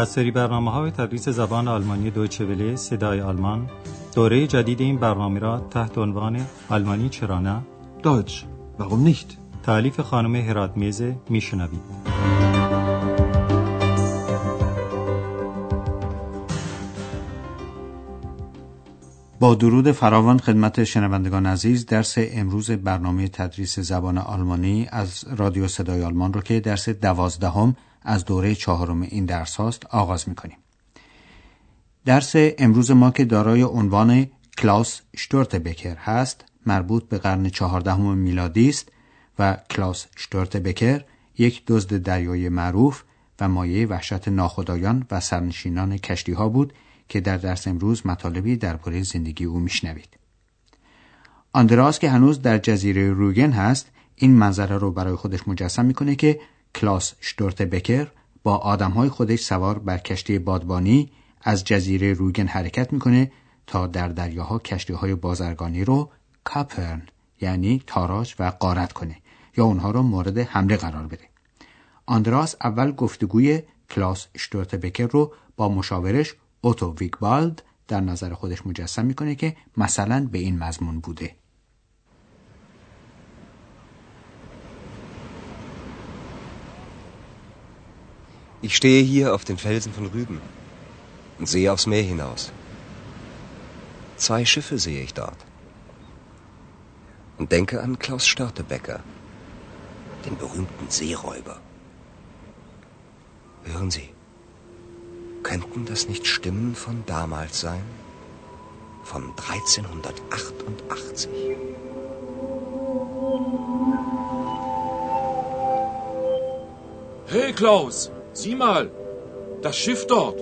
از سری برنامه های تدریس زبان آلمانی دویچه وله صدای آلمان دوره جدید این برنامه را تحت عنوان آلمانی چرا نه Deutsch, warum nicht? تعلیف خانم هرات میزه میشنوید با درود فراوان خدمت شنوندگان عزیز درس امروز برنامه تدریس زبان آلمانی از رادیو صدای آلمان رو که درس دوازدهم از دوره چهارم این درس هاست آغاز می‌کنیم درس امروز ما که دارای عنوان کلاس شتورت بکر هست مربوط به قرن چهاردهم میلادی است و کلاس شتورت بکر یک دزد دریایی معروف و مایه وحشت ناخدایان و سرنشینان کشتی ها بود که در درس امروز مطالبی درباره زندگی او میشنوید. آندراس که هنوز در جزیره روگن هست این منظره رو برای خودش مجسم می‌کنه که کلاس شتورت بکر با آدمهای خودش سوار بر کشتی بادبانی از جزیره روگن حرکت می‌کنه تا در دریاها کشتی های بازرگانی رو کاپرن یعنی تاراج و قارت کنه یا اونها رو مورد حمله قرار بده. آندراس اول گفتگوی کلاس شتورت بکر رو با مشاورش اوتو ویگبالد در نظر خودش مجسم می‌کنه که مثلا به این مضمون بوده Ich stehe hier auf den Felsen von Rügen und sehe aufs Meer hinaus. Zwei Schiffe sehe ich dort. Und denke an Klaus Störtebecker, den berühmten Seeräuber. Hören Sie, könnten das nicht Stimmen von damals sein? Von 1388? Hey Klaus, sieh mal, das Schiff dort.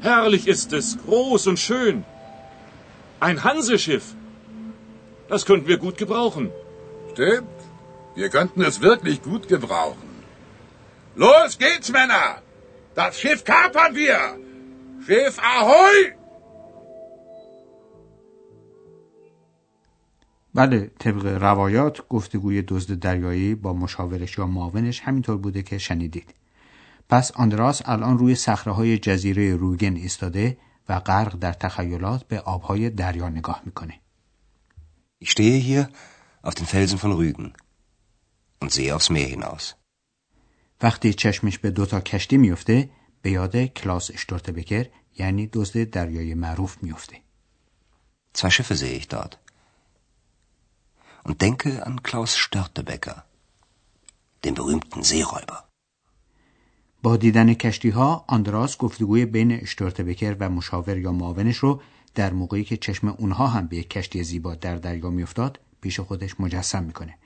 Herrlich ist es, groß und schön. Ein Hanseschiff. Das könnten wir gut gebrauchen. Stimmt. Wir könnten es wirklich gut gebrauchen. Los geht's, Männer! Das Schiff kapern wir! Schiff Ahoi! بله طبق روایات گفتگوی دزد دریایی با مشاورش یا معاونش همینطور بوده که شنیدید پس آندراس الان روی های جزیره روگن ایستاده و غرق در تخیلات به آبهای دریا نگاه می‌کنه Ich stehe hier auf den Felsen von Rügen und sehe aufs Meer hinaus. وقتی چشمش به دوتا کشتی میفته به یاد کلاس اشتورت بکر یعنی دزد دریای معروف میفته. Zwei Schiffe sehe ich dort. Und denke an Klaus Störtebecker, den berühmten Seeräuber. با دیدن کشتی ها آندراس گفتگوی بین اشتورتبکر و مشاور یا معاونش رو در موقعی که چشم اونها هم به یک کشتی زیبا در دریا میافتاد پیش خودش مجسم می‌کنه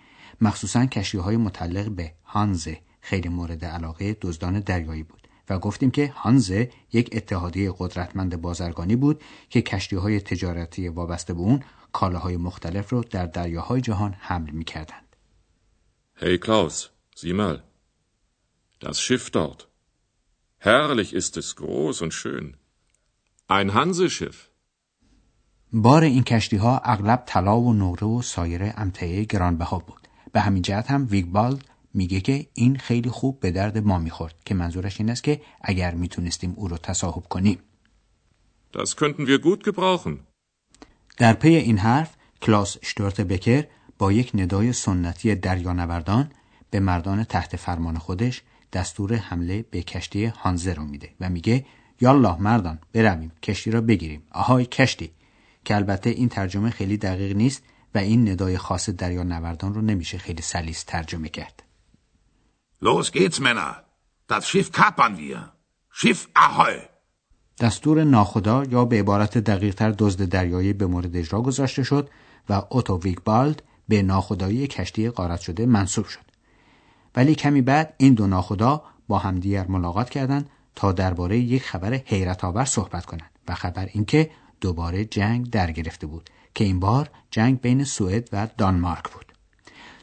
مخصوصا کشتی های متعلق به هانزه خیلی مورد علاقه دزدان دریایی بود و گفتیم که هانزه یک اتحادیه قدرتمند بازرگانی بود که کشتی های تجارتی وابسته به اون کالاهای مختلف رو در دریاهای جهان حمل می‌کردند. Klaus, sieh mal. Das Schiff dort. Herrlich ist es, groß und schön. Ein Hanseschiff. بار این کشتی ها اغلب طلا و نقره و سایر امتعه گرانبها بود. به همین جهت هم ویگبالد میگه که این خیلی خوب به درد ما می‌خورد که منظورش این است که اگر می‌تونستیم او رو تصاحب کنیم. Das könnten wir gut gebrauchen. در پی این حرف کلاس شتورت بکر با یک ندای سنتی دریانوردان به مردان تحت فرمان خودش دستور حمله به کشتی هانزه رو میده و میگه یالله مردان برویم کشتی را بگیریم آهای کشتی که البته این ترجمه خیلی دقیق نیست و این ندای خاص دریا نوردان رو نمیشه خیلی سلیس ترجمه کرد Los geht's, Männer. Das Schiff kapern wir. Schiff Ahoi. دستور ناخدا یا به عبارت دقیقتر دزد دریایی به مورد اجرا گذاشته شد و اوتو ویگبالد به ناخدایی کشتی قارت شده منصوب شد. ولی کمی بعد این دو ناخدا با همدیگر ملاقات کردند تا درباره یک خبر حیرت آور صحبت کنند و خبر اینکه دوباره جنگ در گرفته بود که این بار جنگ بین سوئد و دانمارک بود.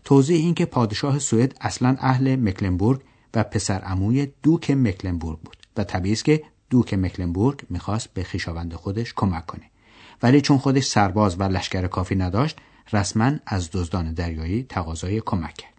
توضیح این که پادشاه سوئد اصلا اهل مکلنبورگ و پسر عموی دوک مکلنبورگ بود و طبیعی است که دوک مکلنبورگ می‌خواست به خویشاوند خودش کمک کنه ولی چون خودش سرباز و لشکر کافی نداشت رسما از دزدان دریایی تقاضای کمک کرد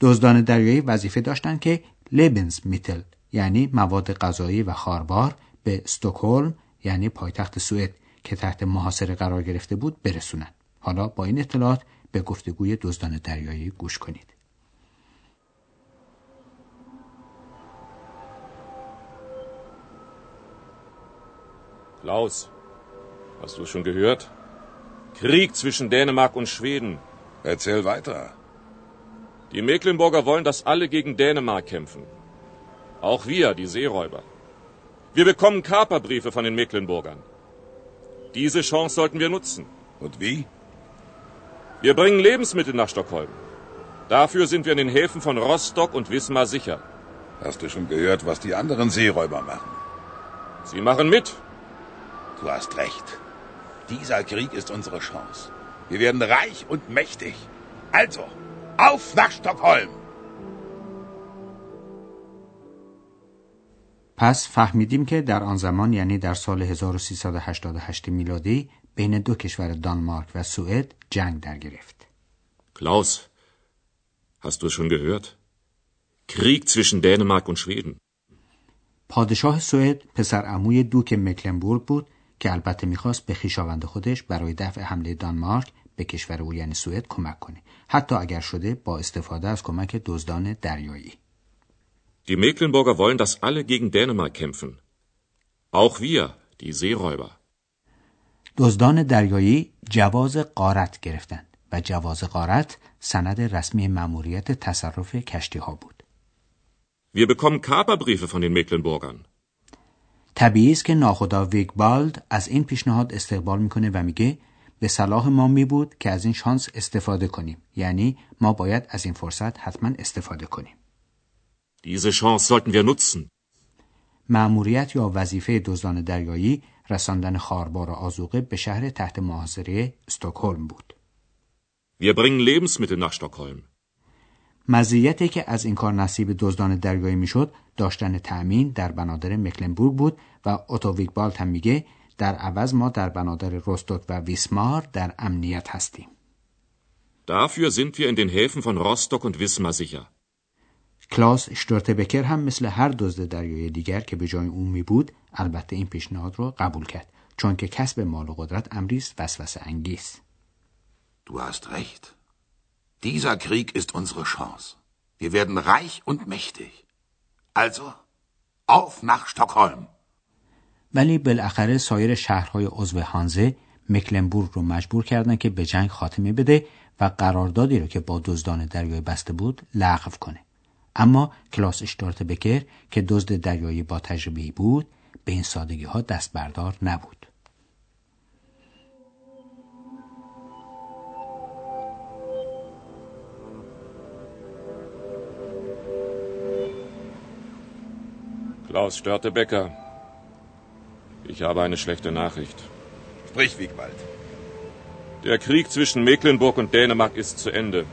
دزدان دریایی وظیفه داشتند که لیبنز میتل یعنی مواد غذایی و خاربار به استکهلم یعنی پایتخت سوئد که تحت محاصره قرار گرفته بود برسونند. حالا با این اطلاعات به گفتگوی دزدان دریایی گوش کنید. Klaus, hast du schon gehört? Krieg zwischen Dänemark und Schweden. Erzähl weiter. Die Mecklenburger wollen, dass alle gegen Dänemark kämpfen. Auch wir, die Seeräuber. Wir bekommen Kaperbriefe von den Mecklenburgern. Diese Chance sollten wir nutzen. Und wie? Wir bringen Lebensmittel nach Stockholm. Dafür sind wir in den Häfen von Rostock und Wismar sicher. Hast du schon gehört, was die anderen Seeräuber machen? Sie machen mit. Du hast recht. Dieser Krieg ist unsere Chance. Wir werden reich und mächtig. Also, auf nach Stockholm! پس فهمیدیم که در آن زمان یعنی در سال 1388 میلادی بین دو کشور دانمارک و سوئد جنگ در گرفت. Klaus, hast du schon gehört? Krieg zwischen Dänemark und Schweden. پادشاه سوئد پسر عموی دوک مکلنبورگ بود که البته می‌خواست به خیشاوند خودش برای دفع حمله دانمارک به کشور او یعنی سوئد کمک کنه حتی اگر شده با استفاده از کمک دزدان دریایی Die Mecklenburger wollen, dass alle gegen Dänemark kämpfen. Auch wir, die Seeräuber. دزدان دریایی جواز قارت گرفتند و جواز قارت سند رسمی مأموریت تصرف کشتی ها بود. Wir bekommen Kaperbriefe von den Mecklenburgern. طبیعی است که ناخدا ویگبالد از این پیشنهاد استقبال می‌کنه و میگه به صلاح ما می بود که از این شانس استفاده کنیم یعنی ما باید از این فرصت حتما استفاده کنیم Diese Chance sollten wir nutzen. مأموریت یا وظیفه دزدان دریایی رساندن خاربار و آزوقه به شهر تحت محاصره استکهلم بود Wir bringen Lebensmittel nach Stockholm. مزیتی که از این کار نصیب دزدان دریایی می‌شد داشتن تأمین در بنادر مکلنبورگ بود و اوتوویگبالت هم میگه در عوض ما در بنادر رستوک و ویسمار در امنیت هستیم. Dafür sind wir in den Häfen von Rostock und Wismar sicher. کلاس شتورتبکر هم مثل هر دزد دریایی دیگر که به جای اون می بود البته این پیشنهاد رو قبول کرد چون که کسب مال و قدرت امری است وسوسه انگیز. Du hast recht. Dieser Krieg ist unsere Chance. Wir werden reich und mächtig. Also, auf nach Stockholm. ولی بالاخره سایر شهرهای عضو هانزه مکلنبورگ رو مجبور کردن که به جنگ خاتمه بده و قراردادی رو که با دزدان دریایی بسته بود لغو کنه. اما کلاس اشتارت بکر که دزد دریایی با تجربه بود به این سادگی ها دست بردار نبود. Klaus Störtebecker, ich habe eine schlechte Nachricht. Sprich, Wiegwald. Der Krieg zwischen Mecklenburg und Dänemark ist zu Ende.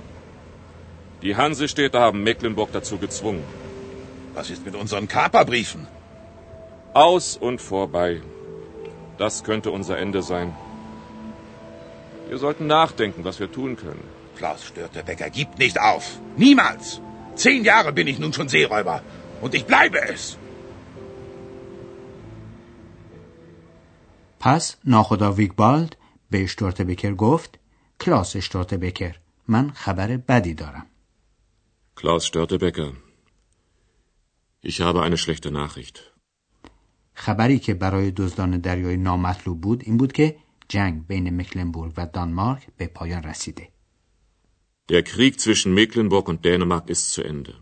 Die Hansestädte haben Mecklenburg dazu gezwungen. Was ist mit unseren Kaperbriefen? Aus und vorbei. Das könnte unser Ende sein. Wir sollten nachdenken, was wir tun können. Klaus Störtebecker gibt nicht auf. Niemals. Zehn Jahre bin ich nun schon Seeräuber. Und ich bleibe es. پس ناخدا ویگبالد به اشتورت بکر گفت کلاس اشتورت بکر من خبر بدی دارم Klaus Störtebecker, ich habe eine schlechte Nachricht. خبری که برای دزدان دریایی نامطلوب بود این بود که جنگ بین مکلنبورگ و دانمارک به پایان رسیده Der Krieg zwischen Mecklenburg und Dänemark ist zu Ende.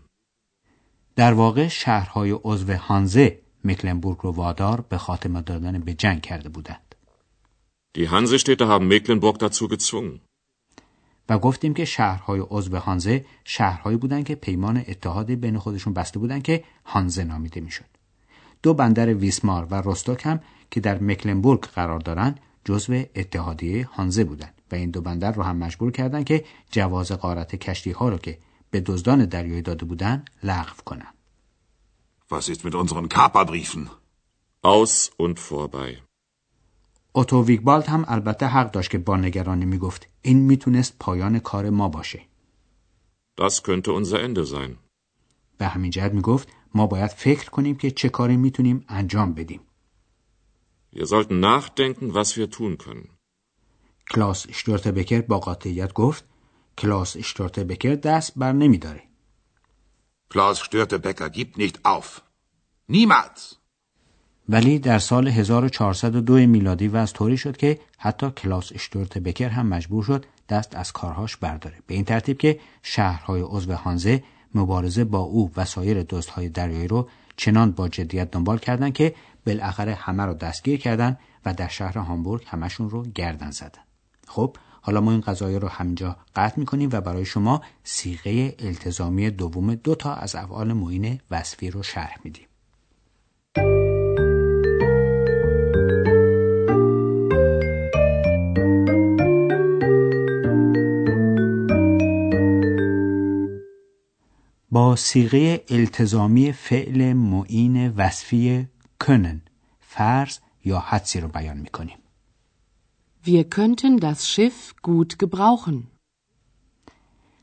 در واقع شهرهای عضو هانزه مکلنبورگ رو وادار به خاتمه دادن به جنگ کرده بودند Die Hansestädte haben Mecklenburg dazu gezwungen. و گفتیم که شهرهای عضو هانزه شهرهایی بودند که پیمان اتحادی بین خودشون بسته بودند که هانزه نامیده می‌شد. دو بندر ویسمار و روستوک هم که در مکلنبورگ قرار دارند جزو اتحادیه هانزه بودند و این دو بندر رو هم مجبور کردند که جواز قارت کشتی ها رو که به دزدان دریایی داده بودند لغو کنند. Was ist mit unseren Kaperbriefen? Aus und vorbei. اوتو ویگبالد هم البته حق داشت که با نگرانی می‌گفت این می‌تونست پایان کار ما باشه. Das könnte unser Ende sein. به همین جهت می‌گفت ما باید فکر کنیم که چه کاری می‌تونیم انجام بدیم. Wir sollten nachdenken, was wir tun können. کلاس بکر با قاطعیت گفت کلاس بکر دست بر نمیداره. Klaus Störtebecker gibt nicht auf. Niemals. ولی در سال 1402 میلادی و از طوری شد که حتی کلاس بکر هم مجبور شد دست از کارهاش برداره. به این ترتیب که شهرهای عضو هانزه مبارزه با او و سایر دوستهای دریایی رو چنان با جدیت دنبال کردند که بالاخره همه رو دستگیر کردند و در شهر هامبورگ همشون رو گردن زدن. خب حالا ما این قضایه رو همینجا قطع می‌کنیم و برای شما سیغه التزامی دوم دو تا از افعال معین وصفی رو شرح میدیم. با سیغه التزامی فعل معین وصفی کنن فرض یا حدسی رو بیان می‌کنیم Wir könnten das Schiff gut gebrauchen.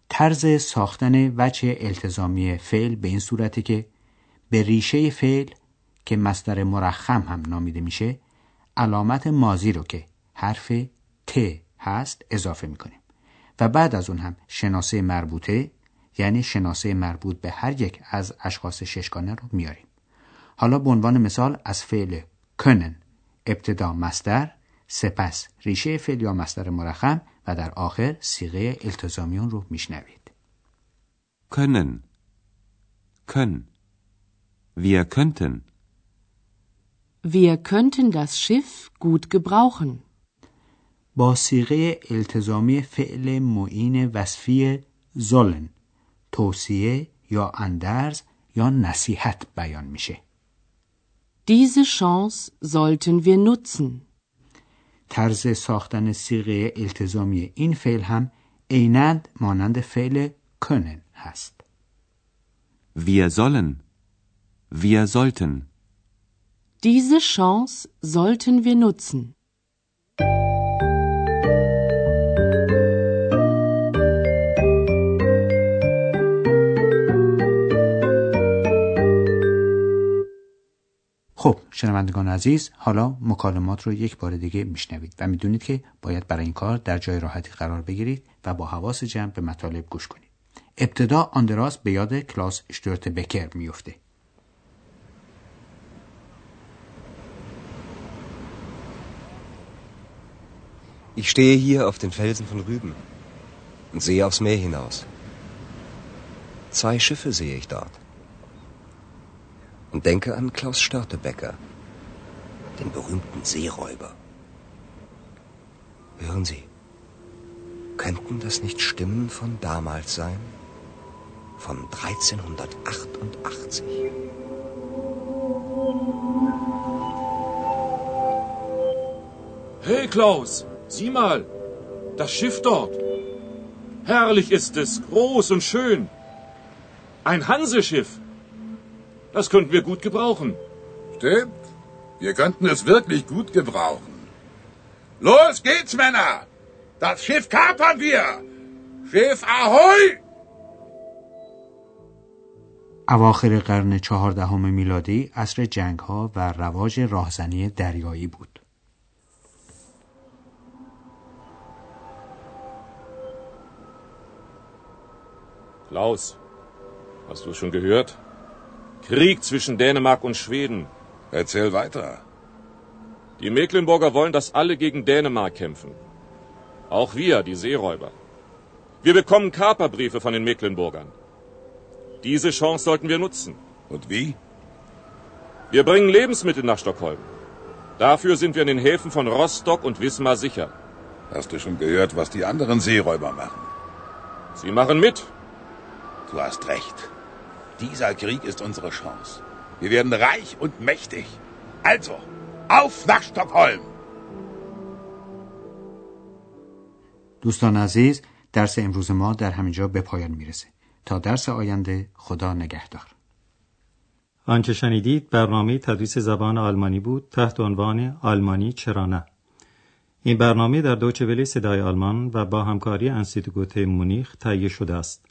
طرز ساختن وجه التزامی فعل به این صورته که به ریشه فعل که مصدر مرخم هم نامیده میشه علامت مازی رو که حرف ت هست اضافه می‌کنیم و بعد از اون هم شناسه مربوطه یعنی شناسه مربوط به هر یک از اشخاص ششگانه رو میاریم. حالا به عنوان مثال از فعل کنن ابتدا مستر سپس ریشه فعل یا مستر مرخم و در آخر سیغه التزامیون رو میشنوید. können können. Wir könnten. Wir könnten das Schiff gut gebrauchen. با سیغه التزامی فعل معین وصفی زولن. توصیه یا اندرز یا نصیحت بیان میشه. Diese Chance sollten wir nutzen. طرز ساختن سیغه التزامی این فعل هم عینند مانند فعل können هست. Wir sollen wir sollten Diese Chance sollten wir nutzen. خب شنوندگان عزیز حالا مکالمات رو یک بار دیگه میشنوید و می‌دونید که باید برای این کار در جای راحتی قرار بگیرید و با حواس جمع به مطالب گوش کنید ابتدا آندراس به یاد کلاس اشتورت بکر میفته Ich stehe hier auf den Felsen von Rüben und sehe aufs Meer hinaus. Zwei Schiffe sehe ich dort. Und denke an Klaus Störtebecker, den berühmten Seeräuber. Hören Sie, könnten das nicht Stimmen von damals sein? Von 1388? Hey Klaus, sieh mal, das Schiff dort. Herrlich ist es, groß und schön. Ein Hanseschiff. Das könnten wir gut gebrauchen. Stimmt. Wir könnten es wirklich gut gebrauchen. Los geht's, Männer! Das Schiff kapern wir! Schiff Ahoi! اواخر قرن چهاردهم میلادی عصر جنگ ها و رواج راهزنی دریایی بود. Klaus, hast du schon gehört? Krieg zwischen Dänemark und Schweden. Erzähl weiter. Die Mecklenburger wollen, dass alle gegen Dänemark kämpfen. Auch wir, die Seeräuber. Wir bekommen Kaperbriefe von den Mecklenburgern. Diese Chance sollten wir nutzen. Und wie? Wir bringen Lebensmittel nach Stockholm. Dafür sind wir in den Häfen von Rostock und Wismar sicher. Hast du schon gehört, was die anderen Seeräuber machen? Sie machen mit. Du hast recht. Dieser Krieg ist unsere Chance. Wir werden reich und mächtig. Also, auf nach Stockholm! دوستان عزیز درس امروز ما در همینجا به پایان می‌رسه تا درس آینده خدا نگهدار آنچه شنیدید برنامه تدریس زبان آلمانی بود تحت عنوان آلمانی چرا نه این برنامه در دوچه ولی صدای آلمان و با همکاری انسیتگوت مونیخ تهیه شده است